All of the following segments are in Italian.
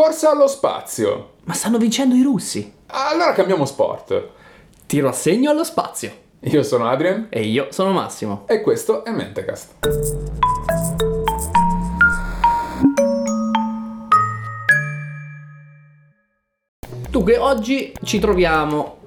Corsa allo spazio. Ma stanno vincendo i russi. Allora cambiamo sport. Tiro a segno allo spazio. Io sono Adrian E io sono Massimo. e questo è Mentecast. Dunque, oggi ci troviamo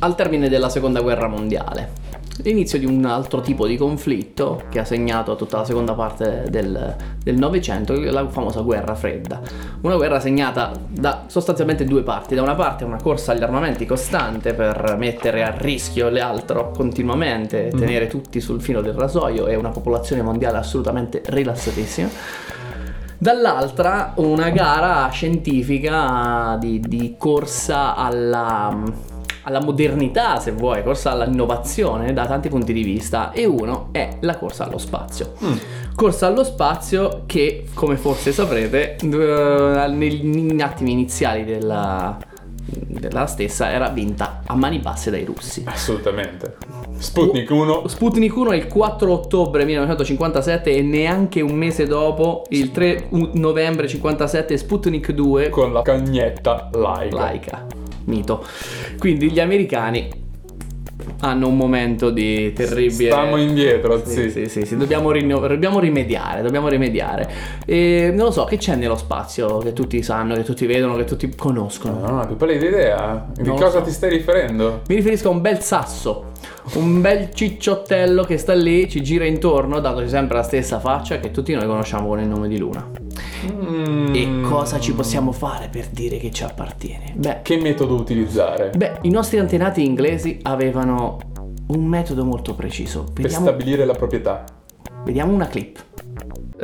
al termine della seconda guerra mondiale. L'inizio di un altro tipo di conflitto che ha segnato tutta la seconda parte del Novecento, la famosa guerra fredda. Una guerra segnata da sostanzialmente due parti. Da una parte una corsa agli armamenti costante per mettere a rischio l'altro continuamente, Mhm. tenere tutti sul filo del rasoio e una popolazione mondiale assolutamente rilassatissima. Dall'altra una gara scientifica di, di corsa alla, alla modernità, se vuoi, corsa all'innovazione da tanti punti di vista e uno è la corsa allo spazio. Mm. Corsa allo spazio che, come forse saprete, eh, negli attimi iniziali della, della stessa era vinta a mani basse dai russi. Assolutamente. Sputnik 1 Sputnik 1 è il 4 ottobre 1957 e neanche un mese dopo, il 3 u- novembre 57, Sputnik 2 con la cagnetta Laika. Laika, mito. Quindi gli americani hanno un momento di terribile... Stiamo indietro, Sì, sì. sì, sì, sì, Dobbiamo, rinno- dobbiamo rimediare, dobbiamo rimediare. E non lo so, che c'è nello spazio che tutti sanno, che tutti vedono, che tutti conoscono? Non ho più pallida idea. Di Non cosa so. ti stai riferendo? Mi riferisco a un bel sasso, un bel cicciottello che sta lì, ci gira intorno, dandoci sempre la stessa faccia che tutti noi conosciamo con il nome di Luna. Mm. E cosa ci possiamo fare per dire che ci appartiene? Beh, Che metodo utilizzare? beh, i nostri antenati inglesi avevano un metodo molto preciso. per Vediamo, stabilire la proprietà. vediamo una clip.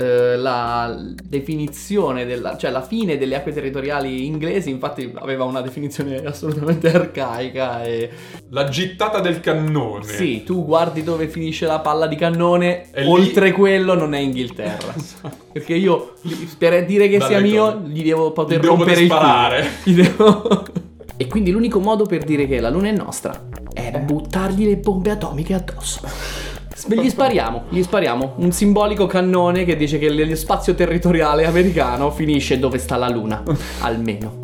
Eh, la definizione della, cioè la fine delle acque territoriali inglesi infatti aveva una definizione assolutamente arcaica e La gittata del cannone. Sì, tu guardi dove finisce la palla di cannone, E lì- oltre quello non è Inghilterra. Perché io, per dire che Dalle sia mio, cose. gli devo poter Gli rompere il culo. Gli devo- e quindi l'unico modo per dire che la luna è nostra è buttargli le bombe atomiche addosso. Gli spariamo, gli spariamo un simbolico cannone che dice che lo spazio territoriale americano finisce dove sta la luna, almeno.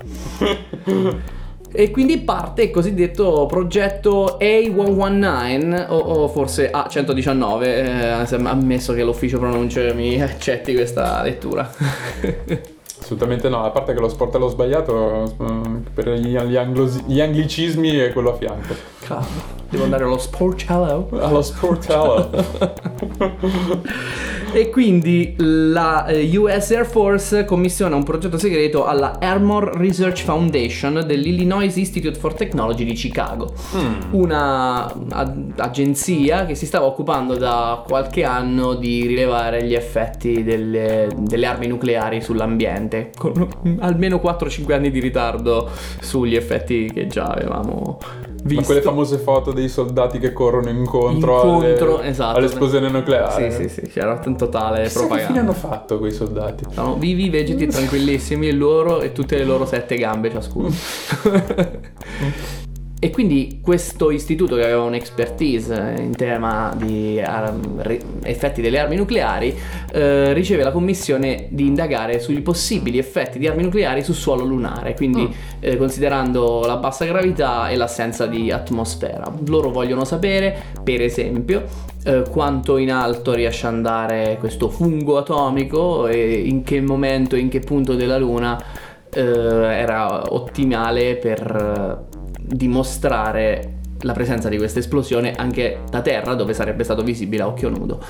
E quindi parte il cosiddetto progetto A119 o, o forse A119, eh, ammesso che l'ufficio pronunce mi accetti questa lettura. Assolutamente no, a parte che lo sportello sbagliato eh, per gli, anglosi- gli anglicismi è quello a fianco. Cavolo, devo andare allo sportello. Allo sportello. E quindi la eh, US Air Force commissiona un progetto segreto alla Armor Research Foundation dell'Illinois Institute for Technology di Chicago. Mm. una agenzia che si stava occupando da qualche anno di rilevare gli effetti delle, delle armi nucleari sull'ambiente, con almeno 4-5 anni di ritardo sugli effetti che già avevamo visto. Ma quelle famose foto dei soldati che corrono incontro, Incontro, alle- esatto. all'esplosione nucleare. Sì, sì, sì, c'era in totale Chissà che fine propaganda. hanno fatto quei soldati? Sono vivi, vegeti, tranquillissimi, loro e tutte le loro sette gambe ciascuno. E quindi questo istituto che aveva un'expertise in tema di effetti delle armi nucleari eh, riceve la commissione di indagare sui possibili effetti di armi nucleari sul suolo lunare, quindi Mm. eh, considerando la bassa gravità e l'assenza di atmosfera. Loro vogliono sapere, per esempio, eh, quanto in alto riesce ad andare questo fungo atomico e in che momento, in che punto della Luna eh, era ottimale per dimostrare la presenza di questa esplosione anche da terra dove sarebbe stato visibile a occhio nudo.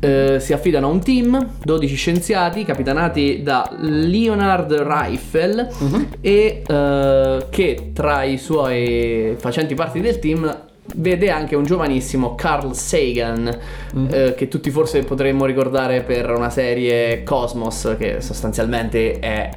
Eh, si affidano a un team, 12 scienziati capitanati da Leonard Reifel Mhm. e eh, che tra i suoi facenti parte del team vede anche un giovanissimo Carl Sagan Mhm. eh, che tutti forse potremmo ricordare per una serie Cosmos che sostanzialmente è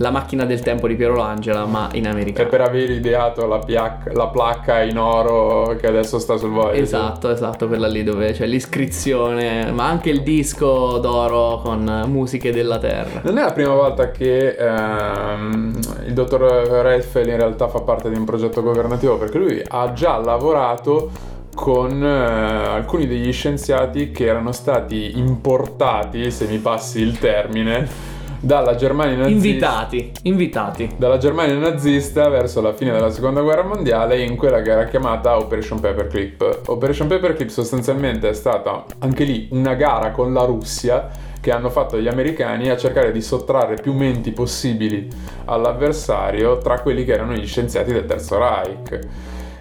la macchina del tempo di Piero Langela ma in E americano. per aver ideato la, piac- la placca in oro che adesso sta sul Voyager. Esatto, esatto, quella lì dove c'è l'iscrizione, ma anche il disco d'oro con musiche della Terra. Non è la prima volta che ehm, il dottor Redfield in realtà fa parte di un progetto governativo perché lui ha già lavorato con eh, alcuni degli scienziati che erano stati importati, se mi passi il termine, dalla Germania nazista. Invitati, invitati. Dalla Germania nazista verso la fine della seconda guerra mondiale in quella che era chiamata Operation Paperclip. Operation Paperclip sostanzialmente è stata anche lì una gara con la Russia che hanno fatto gli americani a cercare di sottrarre più menti possibili all'avversario tra quelli che erano gli scienziati del Terzo Reich.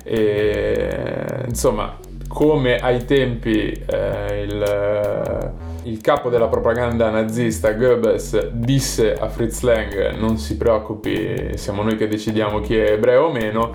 E, insomma, come ai tempi eh, il, il, capo della propaganda nazista Goebbels disse a Fritz Lang non si preoccupi, siamo noi che decidiamo chi è ebreo o meno,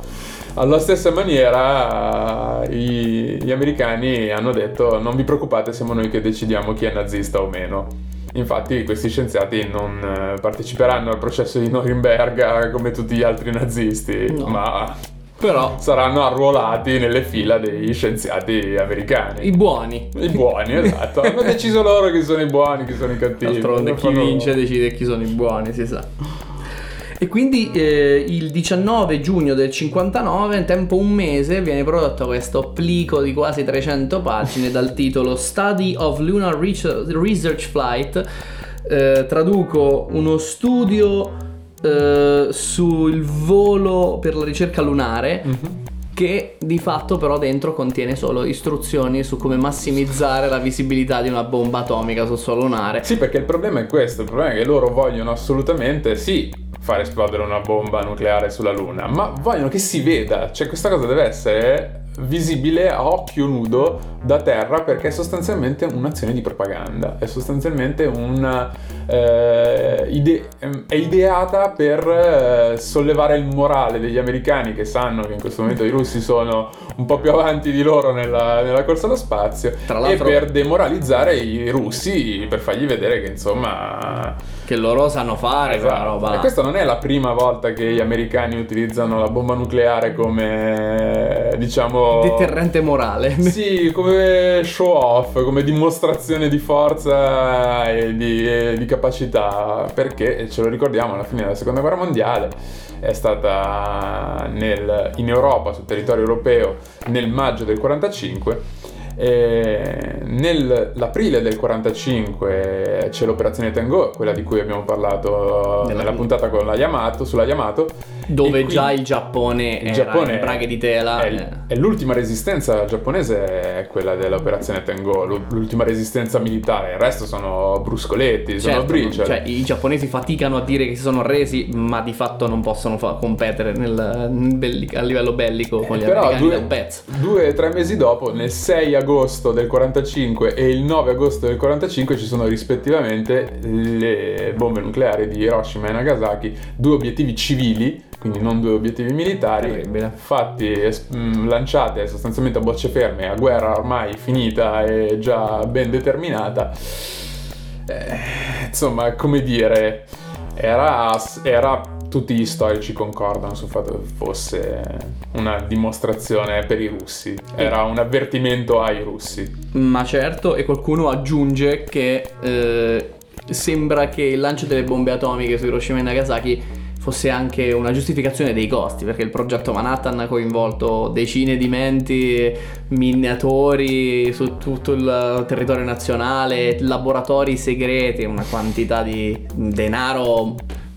alla stessa maniera i, gli americani hanno detto non vi preoccupate, siamo noi che decidiamo chi è nazista o meno. Infatti questi scienziati non eh, parteciperanno al processo di Norimberga come tutti gli altri nazisti, no. ma però saranno arruolati nelle fila degli scienziati americani. I buoni. I buoni, esatto. Hanno deciso loro chi sono i buoni, chi sono i cattivi. D'altronde chi vince loro. decide chi sono i buoni, si sa. E quindi eh, il 19 giugno del 59, in tempo un mese, viene prodotto questo plico di quasi 300 pagine dal titolo Study of Lunar Research Flight. Eh, traduco uno studio eh, sul volo per la ricerca lunare. Mm-hmm. Che di fatto però dentro contiene solo istruzioni su come massimizzare la visibilità di una bomba atomica sul suolo lunare. Sì, perché il problema è questo: il problema è che loro vogliono assolutamente, sì, far esplodere una bomba nucleare sulla Luna, ma vogliono che si veda, cioè questa cosa deve essere visibile a occhio nudo da terra perché è sostanzialmente un'azione di propaganda, è sostanzialmente una, eh, ide- è ideata per eh, sollevare il morale degli americani che sanno che in questo momento i russi sono un po' più avanti di loro nella, nella corsa allo spazio e per demoralizzare i russi per fargli vedere che insomma che loro sanno fare esatto. quella roba. E questa non è la prima volta che gli americani utilizzano la bomba nucleare come diciamo deterrente morale. Sì, come show off, come dimostrazione di forza e di, e di capacità, perché ce lo ricordiamo alla fine della Seconda Guerra Mondiale è stata nel, in Europa, sul territorio europeo, nel maggio del 45 e nell'aprile del 45 c'è l'operazione Tango, quella di cui abbiamo parlato nella, nella puntata con la Yamato, sulla Yamato. Dove già il Giappone il Giappone in braghe di tela. È, eh. è, l'ultima resistenza giapponese è quella dell'operazione Tango, l'ultima resistenza militare. Il resto sono bruscoletti, certo, sono briciole. Cioè, i giapponesi faticano a dire che si sono resi, ma di fatto non possono fa- competere nel, nel a livello bellico con gli eh, americani due, del pezzo. Due o tre mesi dopo, nel 6 agosto del 45 e il 9 agosto del 45 ci sono rispettivamente le bombe nucleari di Hiroshima e Nagasaki, due obiettivi civili, quindi non due obiettivi militari, fatti, es- mm, lanciate sostanzialmente a bocce ferme, a guerra ormai finita e già ben determinata. Eh, insomma, come dire, era, era tutti gli storici concordano sul fatto che fosse una dimostrazione per i russi, era un avvertimento ai russi. Ma certo, e qualcuno aggiunge che eh, sembra che il lancio delle bombe atomiche su Hiroshima e Nagasaki fosse anche una giustificazione dei costi, perché il progetto Manhattan ha coinvolto decine di menti, minatori su tutto il territorio nazionale, laboratori segreti, una quantità di denaro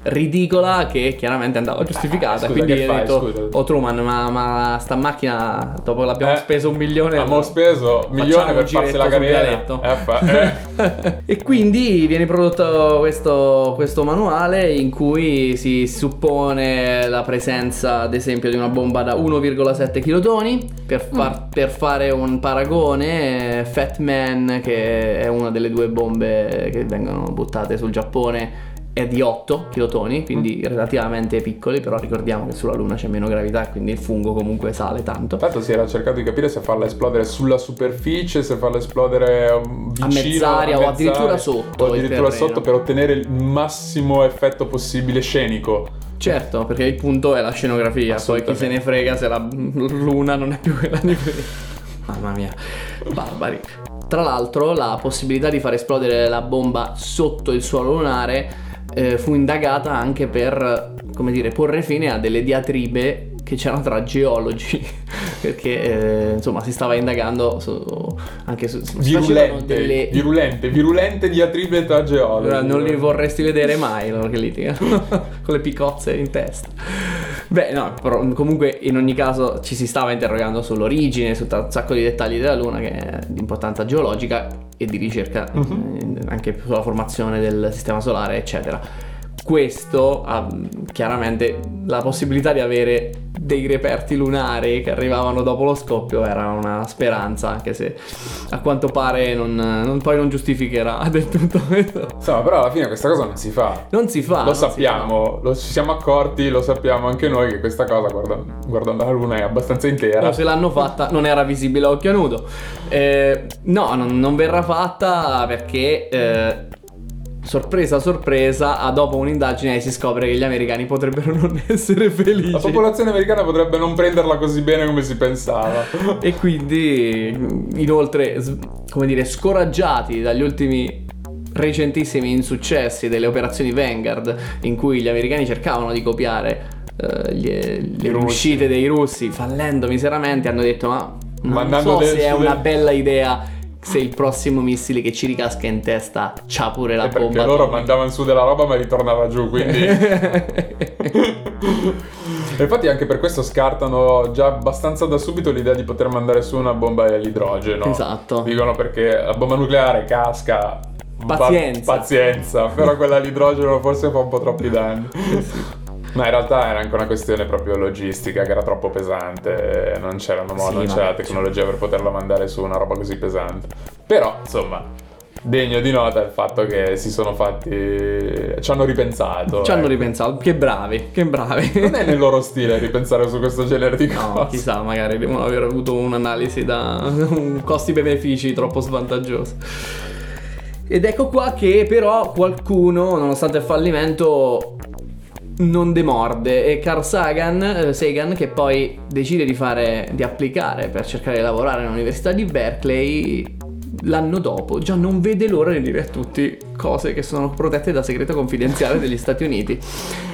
ridicola che chiaramente andava giustificata. Ah, scusa, quindi hai detto, oh Truman, ma, ma, sta macchina dopo l'abbiamo eh, speso un milione. Abbiamo speso un milione per farsi la carriera. Eh, eh. e quindi viene prodotto questo, questo, manuale in cui si suppone la presenza, ad esempio, di una bomba da 1,7 kilotoni. Per, far, mm. per fare un paragone, Fat Man, che è una delle due bombe che vengono buttate sul Giappone è di 8 kilotoni, quindi mm. relativamente piccoli, però ricordiamo che sulla Luna c'è meno gravità, quindi il fungo comunque sale tanto. Tanto si era cercato di capire se farla esplodere sulla superficie, se farla esplodere vicino, a mezz'aria o addirittura sotto. O addirittura sotto per ottenere il massimo effetto possibile scenico. Certo, perché il punto è la scenografia, poi chi se ne frega se la luna non è più quella di prima. Mamma mia, barbari. Tra l'altro la possibilità di far esplodere la bomba sotto il suolo lunare eh, fu indagata anche per, come dire, porre fine a delle diatribe che c'erano tra geologi, perché eh, insomma si stava indagando su, anche su... virulente, delle... virulente, virulente diatribe tra geologi. Non li vorresti vedere mai loro che litigano, con le picozze in testa. Beh, no, però comunque in ogni caso ci si stava interrogando sull'origine, su un sacco di dettagli della Luna che è di importanza geologica e di ricerca uh-huh. anche sulla formazione del sistema solare, eccetera questo ha chiaramente la possibilità di avere dei reperti lunari che arrivavano dopo lo scoppio era una speranza, anche se a quanto pare non, non, poi non giustificherà del tutto questo. Insomma, però alla fine questa cosa non si fa. Non si fa. Lo sappiamo, lo, ci siamo accorti, lo sappiamo anche noi che questa cosa, guardando, guardando la luna, è abbastanza intera. No, se l'hanno fatta non era visibile a occhio nudo. Eh, no, non, non, verrà fatta perché... Eh, sorpresa sorpresa, a dopo un'indagine si scopre che gli americani potrebbero non essere felici. La popolazione americana potrebbe non prenderla così bene come si pensava. e quindi, inoltre, come dire, scoraggiati dagli ultimi recentissimi insuccessi delle operazioni Vanguard, in cui gli americani cercavano di copiare uh, le, le uscite dei russi, fallendo miseramente, hanno detto ma non Mandando so se è una bella idea se il prossimo missile che ci ricasca in testa c'ha pure la bomba. Perché loro mandavano su della roba ma ritornava giù, quindi... Infatti anche per questo scartano già abbastanza da subito l'idea di poter mandare su una bomba all'idrogeno. Esatto. Dicono perché la bomba nucleare casca... Pazienza. Pa- pazienza, però quella all'idrogeno forse fa un po' troppi danni. sì. Ma in realtà era anche una questione proprio logistica che era troppo pesante, non c'era, mo- sì, non c'era la tecnologia per poterla mandare su una roba così pesante. Però, insomma, degno di nota il fatto che si sono fatti. ci hanno ripensato. Ci ecco. hanno ripensato, che bravi, che bravi. Non è nel loro stile ripensare su questo genere di cose. No, chissà, magari devono aver avuto un'analisi da costi-benefici troppo svantaggioso. Ed ecco qua che però qualcuno, nonostante il fallimento, non demorde. E Carl Sagan, eh, Sagan che poi decide di, fare, di applicare per cercare di lavorare all'università di Berkeley l'anno dopo già non vede l'ora di dire a tutti cose che sono protette da segreto confidenziale degli Stati Uniti.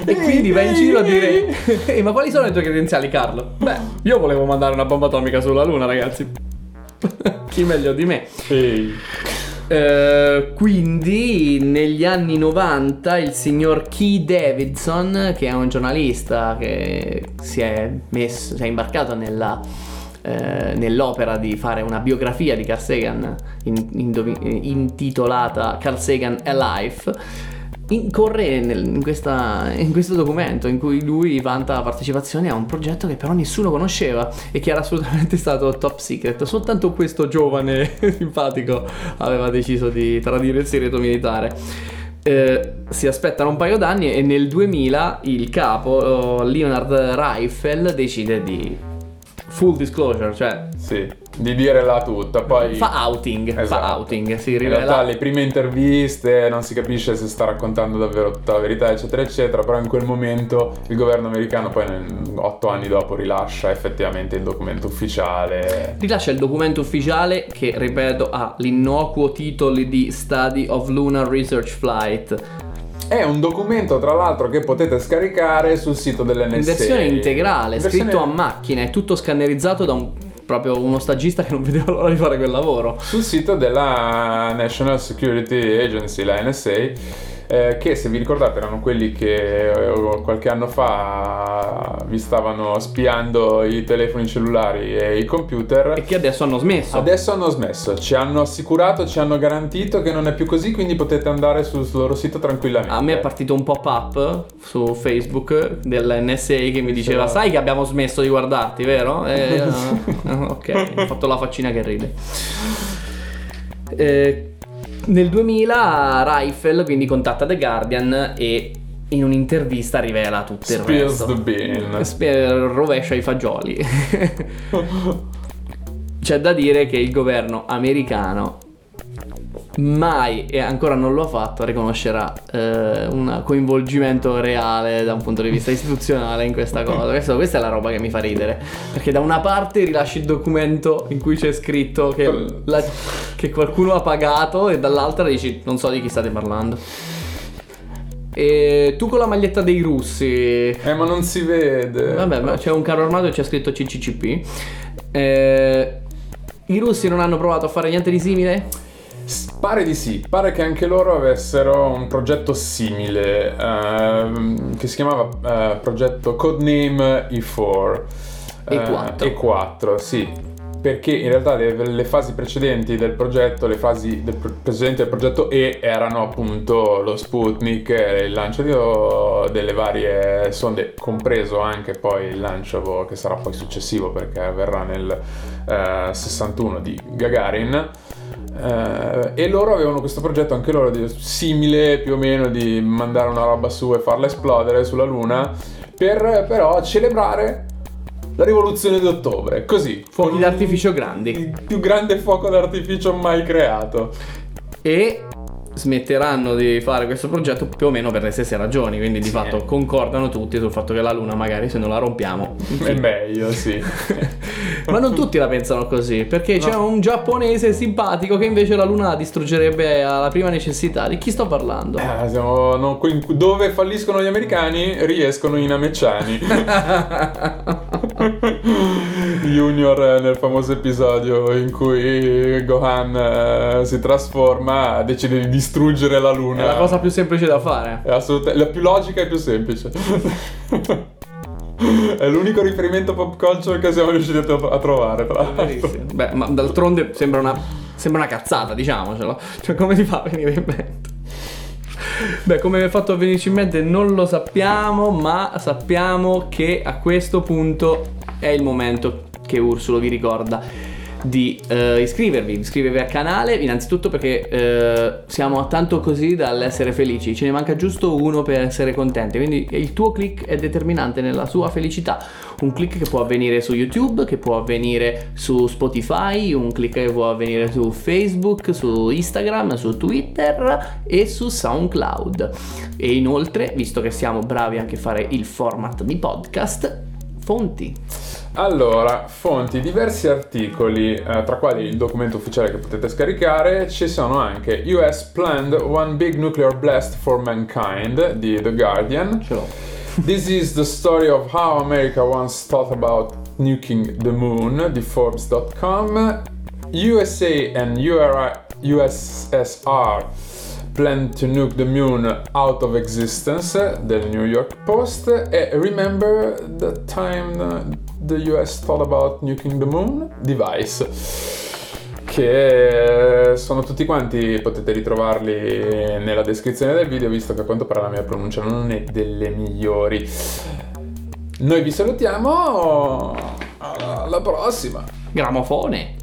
E quindi va in giro a dire Ehi ma quali sono le tue credenziali Carlo? Beh io volevo mandare una bomba atomica sulla luna ragazzi. Chi meglio di me? Ehi Uh, quindi negli anni 90 il signor Key Davidson, che è un giornalista che si è, messo, si è imbarcato nella, uh, nell'opera di fare una biografia di Carl Sagan in, in, intitolata Carl Sagan Alive, incorre nel, in, questa, in, questo documento in cui lui vanta la partecipazione a un progetto che però nessuno conosceva e che era assolutamente stato top secret. Soltanto questo giovane simpatico aveva deciso di tradire il segreto militare. Eh, si aspettano un paio d'anni e nel 2000 il capo Leonard Reifel decide di full disclosure, cioè sì di dirla tutta. Poi fa outing, esatto. fa outing, si rivela. In realtà le prime interviste non si capisce se sta raccontando davvero tutta la verità, eccetera, eccetera, però in quel momento il governo americano poi otto anni dopo rilascia effettivamente il documento ufficiale. Rilascia il documento ufficiale che, ripeto, ha l'innocuo titolo di Study of Lunar Research Flight è un documento, tra l'altro, che potete scaricare sul sito dell'NSA. In versione integrale, versione... scritto a macchina, è tutto scannerizzato da un proprio uno stagista che non vedeva l'ora di fare quel lavoro. Sul sito della National Security Agency, la NSA, eh, che se vi ricordate erano quelli che eh, qualche anno fa vi stavano spiando i telefoni cellulari e i computer e che adesso hanno smesso. Adesso hanno smesso, ci hanno assicurato, ci hanno garantito che non è più così, quindi potete andare sul, sul loro sito tranquillamente. A me è partito un pop-up su Facebook dell'NSA che mi diceva "Sai che abbiamo smesso di guardarti, vero?" E, uh, ok, ho fatto la faccina che ride. Eh, nel 2000 Rifle quindi contatta The Guardian e in un'intervista rivela tutto il Spills resto. the bean. Sp- rovescia i fagioli. C'è da dire che il governo americano mai e ancora non lo ha fatto riconoscerà eh, un coinvolgimento reale da un punto di vista istituzionale in questa cosa Questo, questa è la roba che mi fa ridere perché da una parte rilasci il documento in cui c'è scritto che, la, che qualcuno ha pagato e dall'altra dici non so di chi state parlando E tu con la maglietta dei russi. Eh, ma non si vede. Vabbè, ma c'è un carro armato e c'è scritto CCCP. Eh, I russi non hanno provato a fare niente di simile? Pare di sì, pare che anche loro avessero un progetto simile ehm, che si chiamava eh, progetto Codename E4. E4. Eh, E4, sì. Perché in realtà le, le fasi precedenti del progetto, le fasi del pr- precedenti del progetto E erano appunto lo Sputnik, eh, il lancio di- delle varie sonde, compreso anche poi il lancio boh, che sarà poi successivo perché avverrà nel eh, 61 di Gagarin. Eh, e loro avevano questo progetto anche loro di- simile più o meno di mandare una roba su e farla esplodere sulla Luna per però celebrare la rivoluzione d'ottobre, così. Fuochi d'artificio grandi. Il più grande fuoco d'artificio mai creato. E smetteranno di fare questo progetto più o meno per le stesse ragioni. Quindi di Sì. fatto concordano tutti sul fatto che la Luna, magari se non la rompiamo. È meglio, sì. Ma non tutti la pensano così, perché c'è No. un giapponese simpatico che invece la Luna la distruggerebbe alla prima necessità. Di chi sto parlando? Eh, siamo- no, dove falliscono gli americani, riescono i namecciani. Junior eh, nel famoso episodio in cui Gohan eh, si trasforma decide di distruggere la luna. È la cosa più semplice da fare. È assolutamente la più logica e più semplice. È l'unico riferimento pop culture che siamo riusciti a, a trovare, tra l'altro. Beh, ma d'altronde sembra una, sembra una cazzata, diciamocelo. Cioè, come ti fa a venire in mente? Beh, come mi è fatto venirci in mente non lo sappiamo, ma sappiamo che a questo punto è il momento che Ursulo vi ricorda di eh, iscrivervi, iscrivervi al canale, innanzitutto perché eh, siamo tanto così dall'essere felici, ce ne manca giusto uno per essere contenti, quindi il tuo click è determinante nella sua felicità, un click che può avvenire su YouTube, che può avvenire su Spotify, un click che può avvenire su Facebook, su Instagram, su Twitter e su SoundCloud. E inoltre, visto che siamo bravi anche a fare il format di podcast, fonti. Allora, fonti, diversi articoli, eh, tra quali il documento ufficiale che potete scaricare, ci sono anche US planned one big nuclear blast for mankind di The Guardian. Ce l'ho. This is the story of how America once thought about nuking the moon di Forbes.com. USA and URI USSR plan to nuke the moon out of existence del New York Post e Remember the time the US thought about nuking the moon? Device che sono tutti quanti, potete ritrovarli nella descrizione del video, visto che a quanto pare la mia pronuncia non è delle migliori. Noi vi salutiamo, alla prossima! Gramofone.